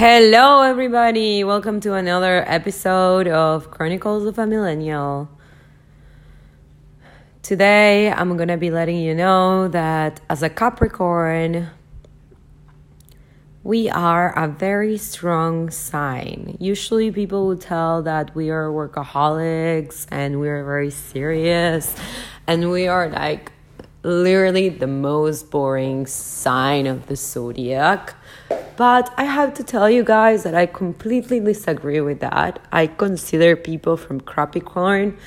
Hello, everybody. Welcome to another episode of Chronicles of a Millennial. Today, I'm going to be letting you know that as a Capricorn, we are a very strong sign. Usually, people will tell that we are workaholics and we are very serious and we are like literally the most boring sign of the zodiac. But I have to tell you guys that I completely disagree with that. I consider people from Capricorn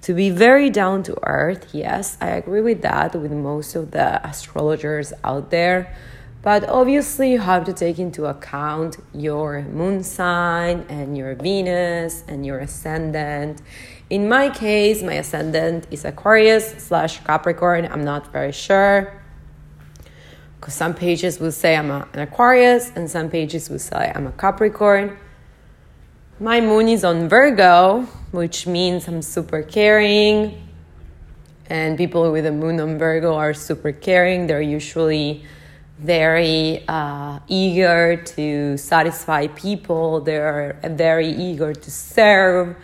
to be very down to earth. Yes, I agree with that with most of the astrologers out there. But obviously, you have to take into account your moon sign and your Venus and your ascendant. In my case, my ascendant is Aquarius slash Capricorn. I'm not very sure. Because some pages will say I'm a, an Aquarius and some pages will say I'm a Capricorn. My moon is on Virgo, which means I'm super caring. And people with a moon on Virgo are super caring. They're usually very uh, eager to satisfy people, they're very eager to serve,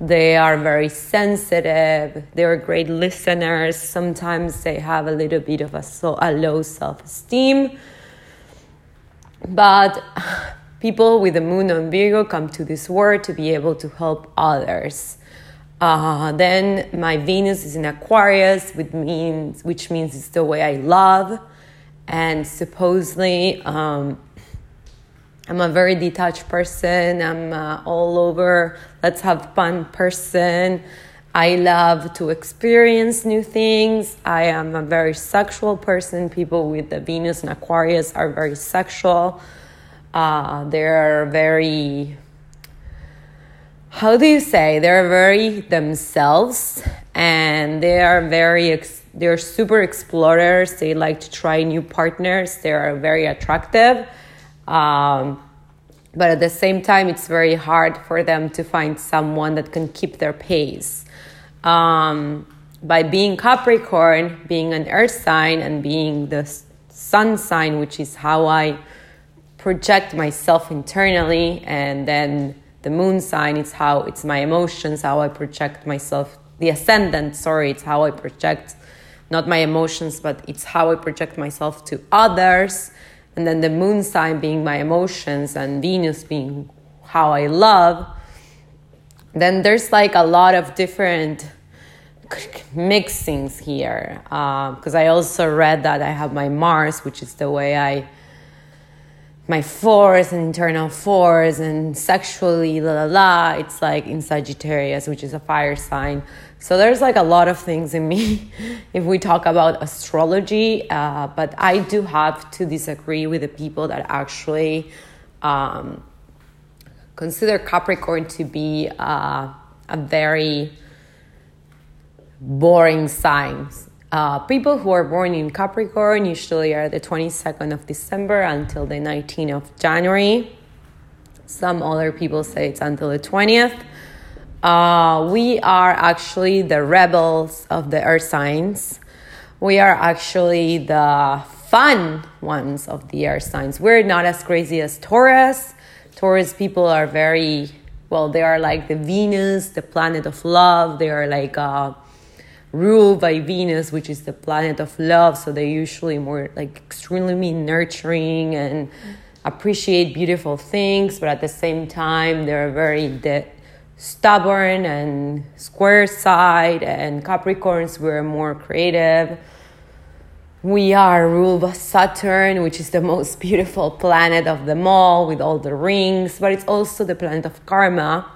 they are very sensitive, they're great listeners. Sometimes they have a little bit of a, so, a low self esteem. But people with the moon on Virgo come to this world to be able to help others. Uh, then my Venus is in Aquarius, which means, which means it's the way I love and supposedly um, i'm a very detached person. I'm uh, all over. Let's have fun person. I love to experience new things. I am a very sexual person. People with the venus and aquarius are very sexual. Uh, they're very how do you say? They're very themselves and they are very ex- they're super explorers. They like to try new partners. They are very attractive. Um, but at the same time, it's very hard for them to find someone that can keep their pace. Um, by being Capricorn, being an earth sign, and being the sun sign, which is how I project myself internally, and then the moon sign is how it's my emotions, how I project myself. The ascendant, sorry, it's how I project not my emotions, but it's how I project myself to others. And then the moon sign being my emotions and Venus being how I love. Then there's like a lot of different mixings here. Because uh, I also read that I have my Mars, which is the way I my force and internal force and sexually la la la it's like in sagittarius which is a fire sign so there's like a lot of things in me if we talk about astrology uh, but i do have to disagree with the people that actually um, consider capricorn to be uh, a very boring sign uh, people who are born in Capricorn usually are the 22nd of December until the 19th of January. Some other people say it's until the 20th. Uh, we are actually the rebels of the earth signs. We are actually the fun ones of the earth signs. We're not as crazy as Taurus. Taurus people are very, well, they are like the Venus, the planet of love. They are like, uh, ruled by Venus, which is the planet of love. So they're usually more like extremely nurturing and appreciate beautiful things, but at the same time, they're very de- stubborn and square side. And Capricorns, we're more creative. We are ruled by Saturn, which is the most beautiful planet of them all with all the rings, but it's also the planet of karma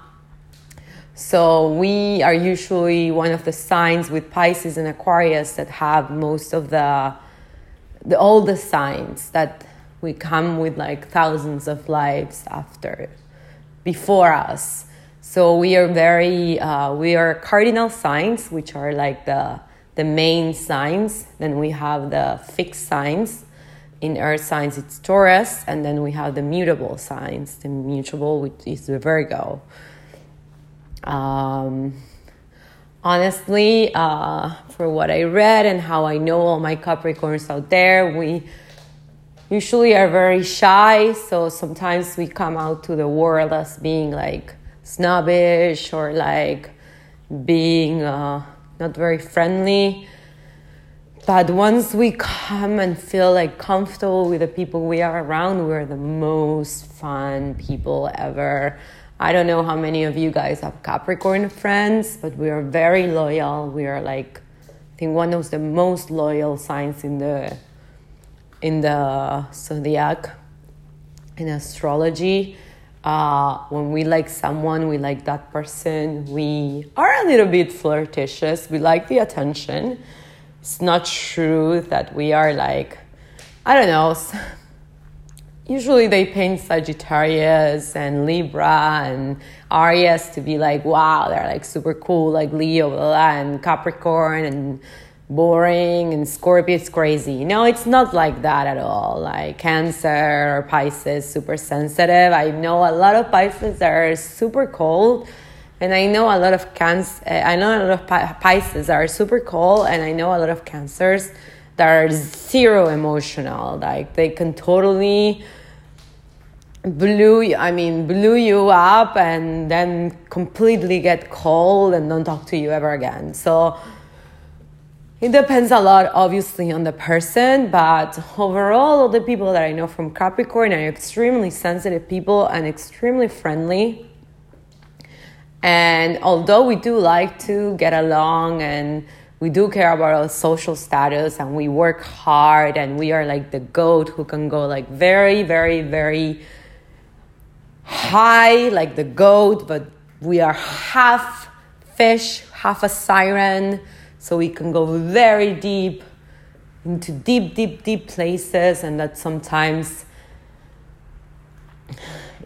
so we are usually one of the signs with Pisces and Aquarius that have most of the the oldest signs that we come with like thousands of lives after before us. So we are very uh, we are cardinal signs, which are like the the main signs. Then we have the fixed signs. In earth signs, it's Taurus, and then we have the mutable signs. The mutable, which is the Virgo. Um, honestly, uh, for what I read and how I know all my Capricorns out there, we usually are very shy, so sometimes we come out to the world as being like snobbish or like being uh, not very friendly. But once we come and feel like comfortable with the people we are around, we're the most fun people ever. I don't know how many of you guys have Capricorn friends, but we are very loyal. We are like, I think one of the most loyal signs in the in the zodiac in astrology. Uh, when we like someone, we like that person. We are a little bit flirtatious. We like the attention. It's not true that we are like, I don't know usually they paint Sagittarius and Libra and Aries to be like, wow, they're like super cool, like Leo, blah, blah, and Capricorn and boring and Scorpio is crazy. No, it's not like that at all. Like Cancer or Pisces, super sensitive. I know a lot of Pisces are super cold. And I know a lot of cancer. Eh, I know a lot of Pisces are super cold, and I know a lot of cancers that are zero emotional. Like they can totally blew you, I mean blew you up and then completely get cold and don't talk to you ever again. So it depends a lot obviously on the person, but overall all the people that I know from Capricorn are extremely sensitive people and extremely friendly. And although we do like to get along and we do care about our social status and we work hard and we are like the goat who can go like very, very, very high like the goat, but we are half fish, half a siren, so we can go very deep into deep, deep, deep places, and that sometimes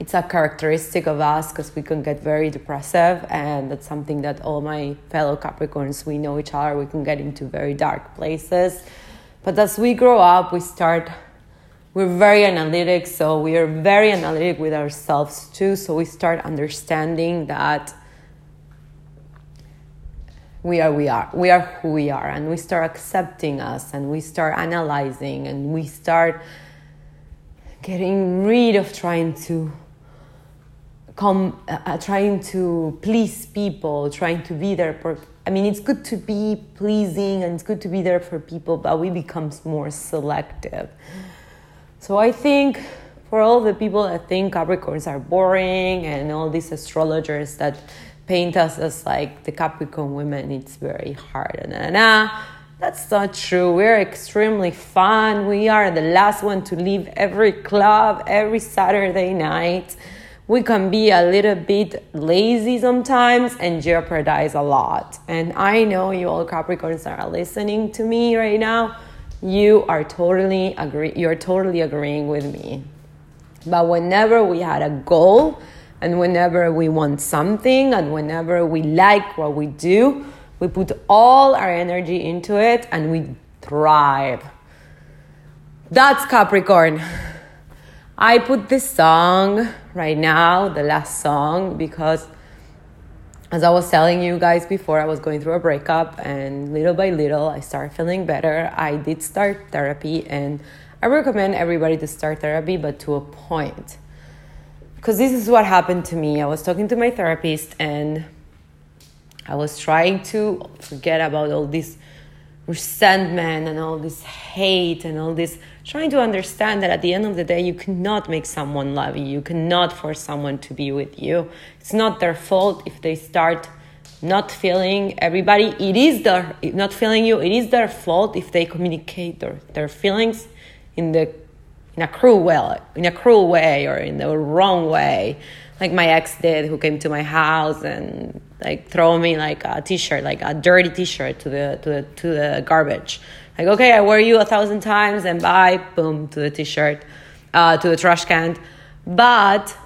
it's a characteristic of us because we can get very depressive, and that's something that all my fellow Capricorns we know each other. We can get into very dark places, but as we grow up, we start. We're very analytic, so we are very analytic with ourselves too. So we start understanding that we are we are we are who we are. And we start accepting us and we start analyzing and we start getting rid of trying to come uh, uh, trying to please people trying to be there for i mean it's good to be pleasing and it's good to be there for people but we become more selective. So i think for all the people that think capricorns are boring and all these astrologers that paint us as like the capricorn women it's very hard and nah, that's not true. We're extremely fun. We are the last one to leave every club every Saturday night we can be a little bit lazy sometimes and jeopardize a lot. And I know you all Capricorns are listening to me right now. You are totally agree you're totally agreeing with me. But whenever we had a goal and whenever we want something and whenever we like what we do, we put all our energy into it and we thrive. That's Capricorn. I put this song right now, the last song, because as I was telling you guys before, I was going through a breakup, and little by little, I started feeling better. I did start therapy, and I recommend everybody to start therapy, but to a point. Because this is what happened to me. I was talking to my therapist, and I was trying to forget about all this resentment and all this hate and all this trying to understand that at the end of the day, you cannot make someone love you. You cannot force someone to be with you. It's not their fault if they start not feeling everybody. It is their not feeling you. It is their fault if they communicate their, their feelings in the in a cruel way, in a cruel way, or in the wrong way, like my ex did, who came to my house and like throw me like a t-shirt, like a dirty t-shirt to the to the to the garbage like, okay, I wear you a thousand times and bye, boom, to the t shirt, uh, to the trash can. But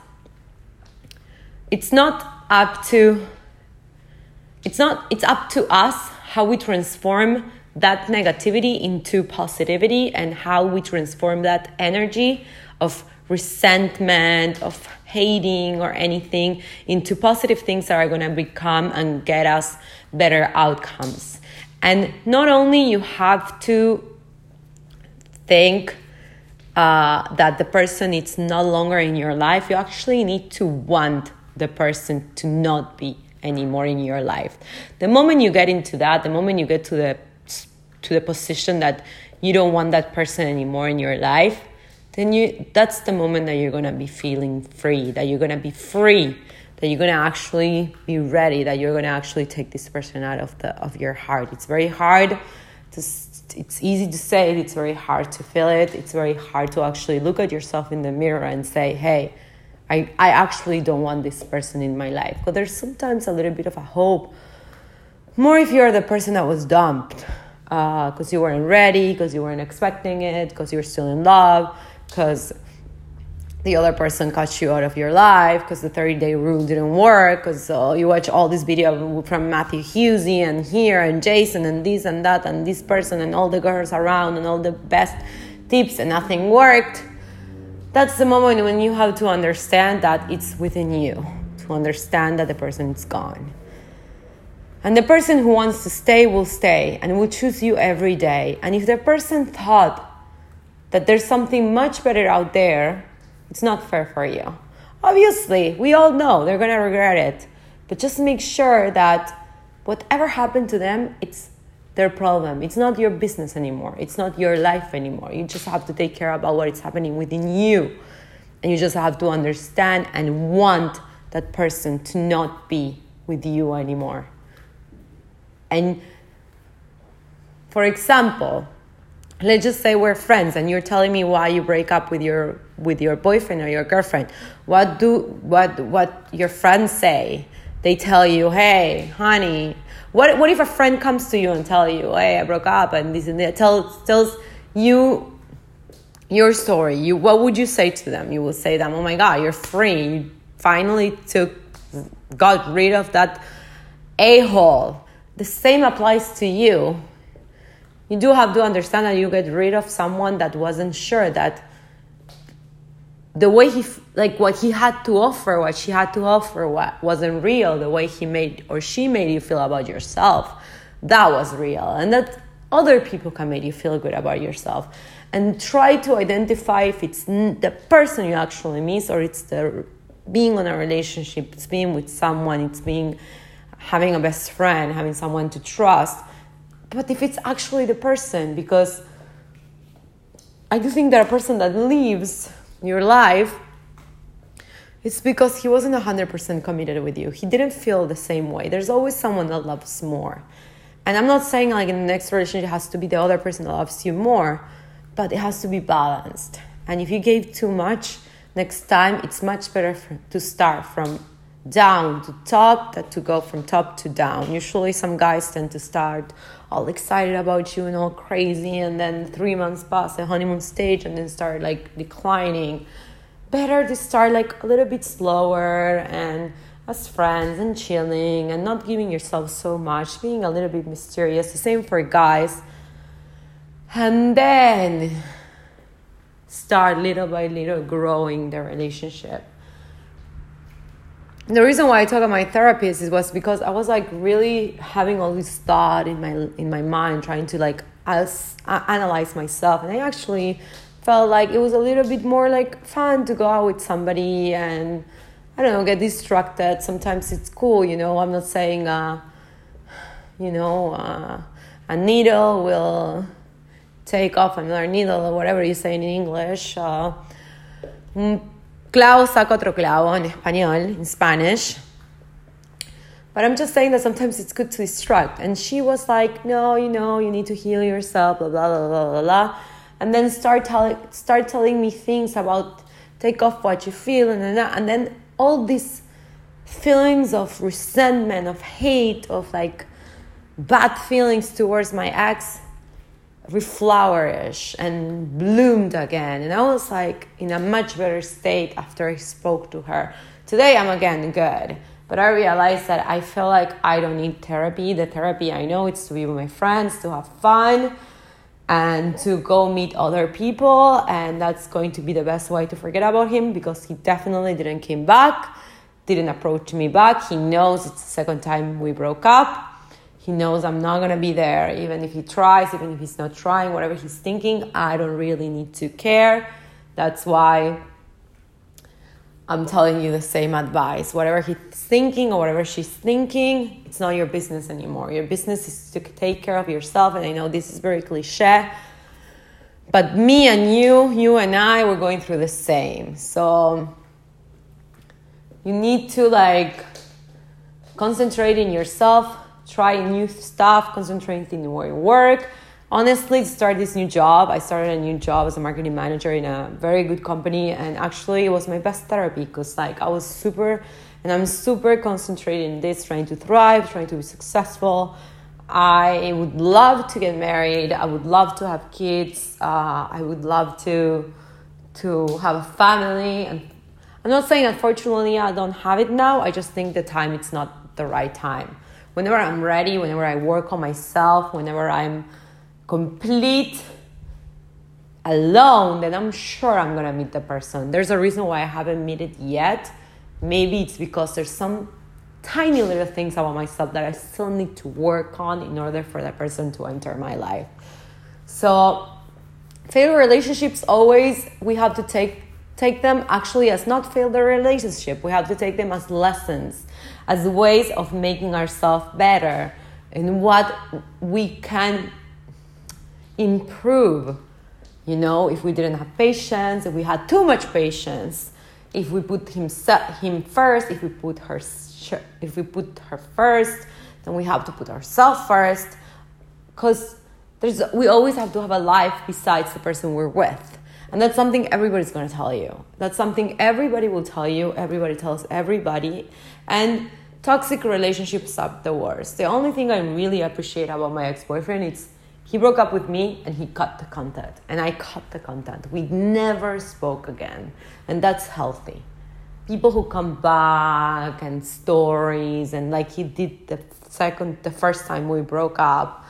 it's not up to, it's not, it's up to us how we transform that negativity into positivity and how we transform that energy of resentment, of hating or anything into positive things that are going to become and get us better outcomes. And not only you have to think uh, that the person is no longer in your life, you actually need to want the person to not be anymore in your life. The moment you get into that, the moment you get to the to the position that you don't want that person anymore in your life, then you that's the moment that you're gonna be feeling free, that you're gonna be free, that you're gonna actually be ready, that you're gonna actually take this person out of the of your heart. It's very hard to it's easy to say it, it's very hard to feel it, it's very hard to actually look at yourself in the mirror and say, hey, I, I actually don't want this person in my life. But there's sometimes a little bit of a hope. More if you're the person that was dumped because uh, you weren't ready, because you weren't expecting it, because you're still in love, because the other person cut you out of your life because the 30 day rule didn't work because uh, you watch all this video from Matthew Hussey and here and jason and this and that and this person and all the girls around and all the best tips and nothing worked. That's the moment when you have to understand that it's within you to understand that the person is gone and the person who wants to stay will stay and will choose you every day and if the person thought that there's something much better out there it's not fair for you. Obviously, we all know they're to regret it, but just make sure that whatever happened to them, it's their problem. It's not your business anymore. It's not your life anymore. You just have to take care about what is happening within you. And you just have to understand and want that person to not be with you anymore. And for example, let's just say we're friends and you're telling me why you break up with your with your boyfriend or your girlfriend. What do what what your friends say? They tell you hey honey what what if a friend comes to you and tell you hey i broke up and this and that? Tells tells you your story. You what would you say to them? You will say them oh my god you're free. You finally took got rid of that a-hole the same applies to you. You do have to understand that you get rid of someone that wasn't sure that the way he like what he had to offer what she had to offer what wasn't real. The way he made or she made you feel about yourself that was real. And that other people can make you feel good about yourself. And try to identify if it's the person you actually miss or it's the being on a relationship it's being with someone it's being having a best friend having someone to trust but if it's actually the person, because I do think that a person that leaves your life, it's because he wasn't 100% committed with you. He didn't feel the same way. There's always someone that loves more. And I'm not saying like in the next relationship it has to be the other person that loves you more, but it has to be balanced. And if you gave too much, next time it's much better for, to start from down to top that to go from top to down. Usually, some guys tend to start all excited about you and all crazy, and then three months pass the honeymoon stage and then start like declining. Better to start like a little bit slower and as friends and chilling and not giving yourself so much, being a little bit mysterious. The same for guys. And then start little by little growing the relationship the reason why I talk about my therapist is was because I was like really having all this thought in my in my mind, trying to like as, uh, analyze myself, and I actually felt like it was a little bit more like fun to go out with somebody and I don't know get distracted. Sometimes it's cool, you know. I'm not saying, uh, you know, uh, a needle will take off another needle or whatever you say in English. Uh, clavo saca otro clavo in español, in Spanish. But I'm just saying that sometimes it's good to distract. And she was like, no, you know, you need to heal yourself, blah, blah, blah, blah, blah, blah. And then start, tell- start telling me things about take off what you feel and then, and then all these feelings of resentment, of hate, of like bad feelings towards my ex reflowerish and bloomed again. And I was like in a much better state after I spoke to her. Today I'm again good. But I realized that I feel like I don't need therapy. The therapy I know it's to be with my friends, to have fun, and to go meet other people. And that's going to be the best way to forget about him because he definitely didn't came back, didn't approach me back. He knows it's the second time we broke up he knows I'm not gonna be there, even if he tries, even if he's not trying, whatever he's thinking, I don't really need to care. That's why I'm telling you the same advice. Whatever he's thinking or whatever she's thinking, it's not your business anymore. Your business is to take care of yourself. And I know this is very cliche, but me and you, you and I, we're going through the same. So you need to like concentrate in yourself, try new stuff, concentrate in your work. Honestly start this new job i started a new job as a marketing manager in a very good company and actually it was my best therapy because like i was super and i'm super concentrated in this trying to thrive trying to be successful. I would love to get married. I would love to have kids. Uh, i would love to to have a family. And i'm not saying unfortunately i don't have it now. I just think the time it's not the right time whenever i'm ready whenever i work on myself whenever i'm complete alone, then I'm sure I'm gonna meet the person. There's a reason why I haven't met it yet. Maybe it's because there's some tiny little things about myself that I still need to work on in order for that person to enter my life. So, failed relationships always we have to take take them actually as not failed a relationship. We have to take them as lessons, as ways of making ourselves better and what we can improve. You know, if we didn't have patience, if we had too much patience, if we put him him first, if we put her if we put her first, then we have to put ourselves first, because there's we always have to have a life besides the person we're with. And that's something everybody's going to tell you. That's something everybody will tell you. Everybody tells everybody. And toxic relationships are the worst. The only thing I really appreciate about my ex boyfriend is he broke up with me and he cut the contact and i cut the contact. we never spoke again and that's healthy people who come back and stories and like he did the second the first time we broke up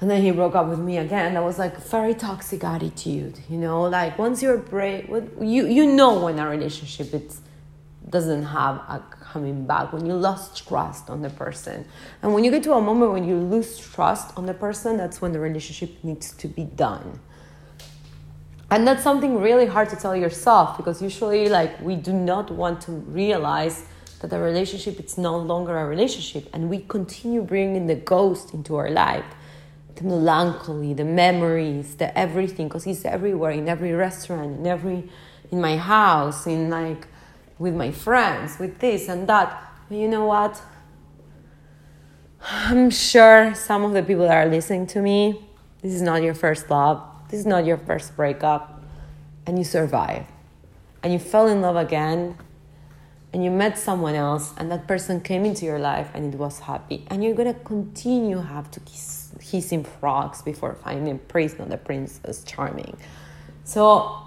and then he broke up with me again that was like very toxic attitude you know like once you're break you you know when a relationship it doesn't have a coming back, when you lost trust on the person. And when you get to a moment when you lose trust on the person, that's when the relationship needs to be done. And that's something really hard to tell yourself because usually like we do not want to realize that the relationship it's no longer a relationship and we continue bringing the ghost into our life the melancholy the memories the everything because he's everywhere in every restaurant in every in my house in like with my friends, with this and that. But you know what? I'm sure some of the people that are listening to me, this is not your first love, this is not your first breakup, and you survive. And you fell in love again, and you met someone else, and that person came into your life and it was happy. And you're gonna continue have to kiss kissing frogs before finding Prince, not the princess charming. So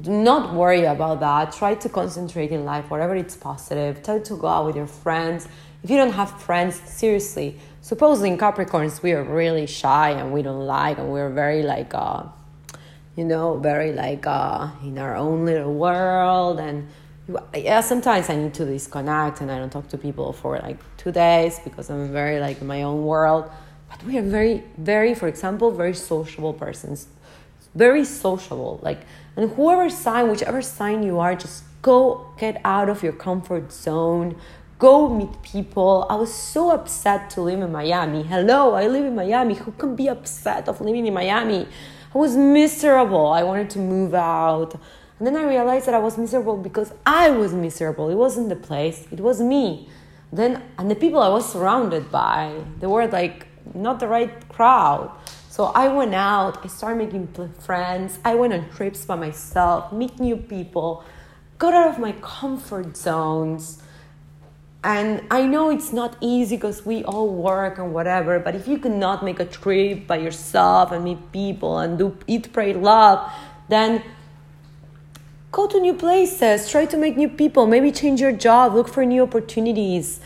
do not worry about that. Try to concentrate in life, whatever it's positive. Try to go out with your friends. If you don't have friends, seriously, supposedly in Capricorns, we are really shy and we don't like, and we're very like, uh, you know, very like uh, in our own little world. And yeah, sometimes I need to disconnect and I don't talk to people for like two days because I'm very like in my own world. But we are very, very, for example, very sociable persons. Very sociable. Like, and whoever sign, whichever sign you are, just go get out of your comfort zone. Go meet people. I was so upset to live in Miami. Hello, I live in Miami. Who can be upset of living in Miami? I was miserable. I wanted to move out. And then I realized that I was miserable because I was miserable. It wasn't the place, it was me. Then, and the people I was surrounded by, they were like not the right crowd. So I went out, I started making friends, I went on trips by myself, meet new people, got out of my comfort zones. And I know it's not easy because we all work and whatever, but if you cannot make a trip by yourself and meet people and do eat, pray, love, then go to new places, try to make new people, maybe change your job, look for new opportunities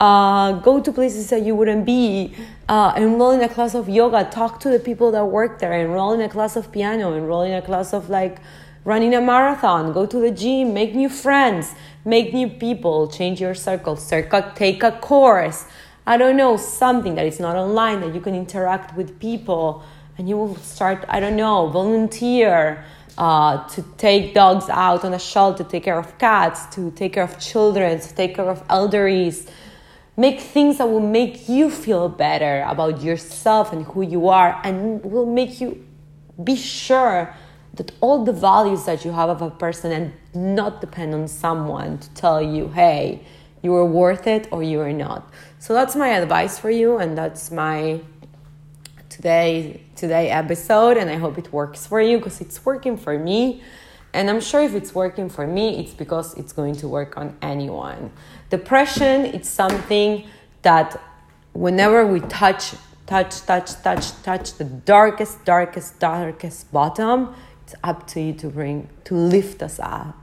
uh, go to places that you wouldn't be, uh, enroll in a class of yoga, talk to the people that work there, enroll in a class of piano, enroll in a class of like running a marathon, go to the gym, make new friends, make new people, change your circle, circle take a course. I don't know, something that is not online that you can interact with people and you will start, I don't know, volunteer, uh, to take dogs out on a shelter, to take care of cats, to take care of children, to take care of elderlies. Make things that will make you feel better about yourself and who you are, and will make you be sure that all the values that you have of a person and not depend on someone to tell you, hey, you are worth it or you are not. So that's my advice for you, and that's my today today episode and i hope it works for you because it's working for me and i'm sure if it's working for me it's because it's going to work on anyone depression it's something that whenever we touch touch touch touch touch the darkest darkest darkest bottom it's up to you to bring to lift us up.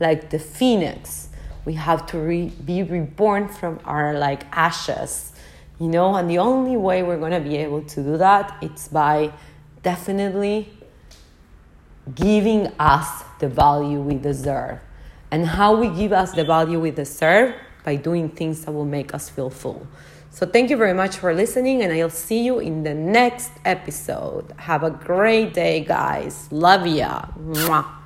Like the phoenix we have to re- be reborn from our like ashes. You know and the only way we're going to be able to do that it's by definitely giving us the value we deserve and how we give us the value we deserve by doing things that will make us feel full. So thank you very much for listening and i'll see you in the next episode. Have a great day guys. Love ya. Mwah.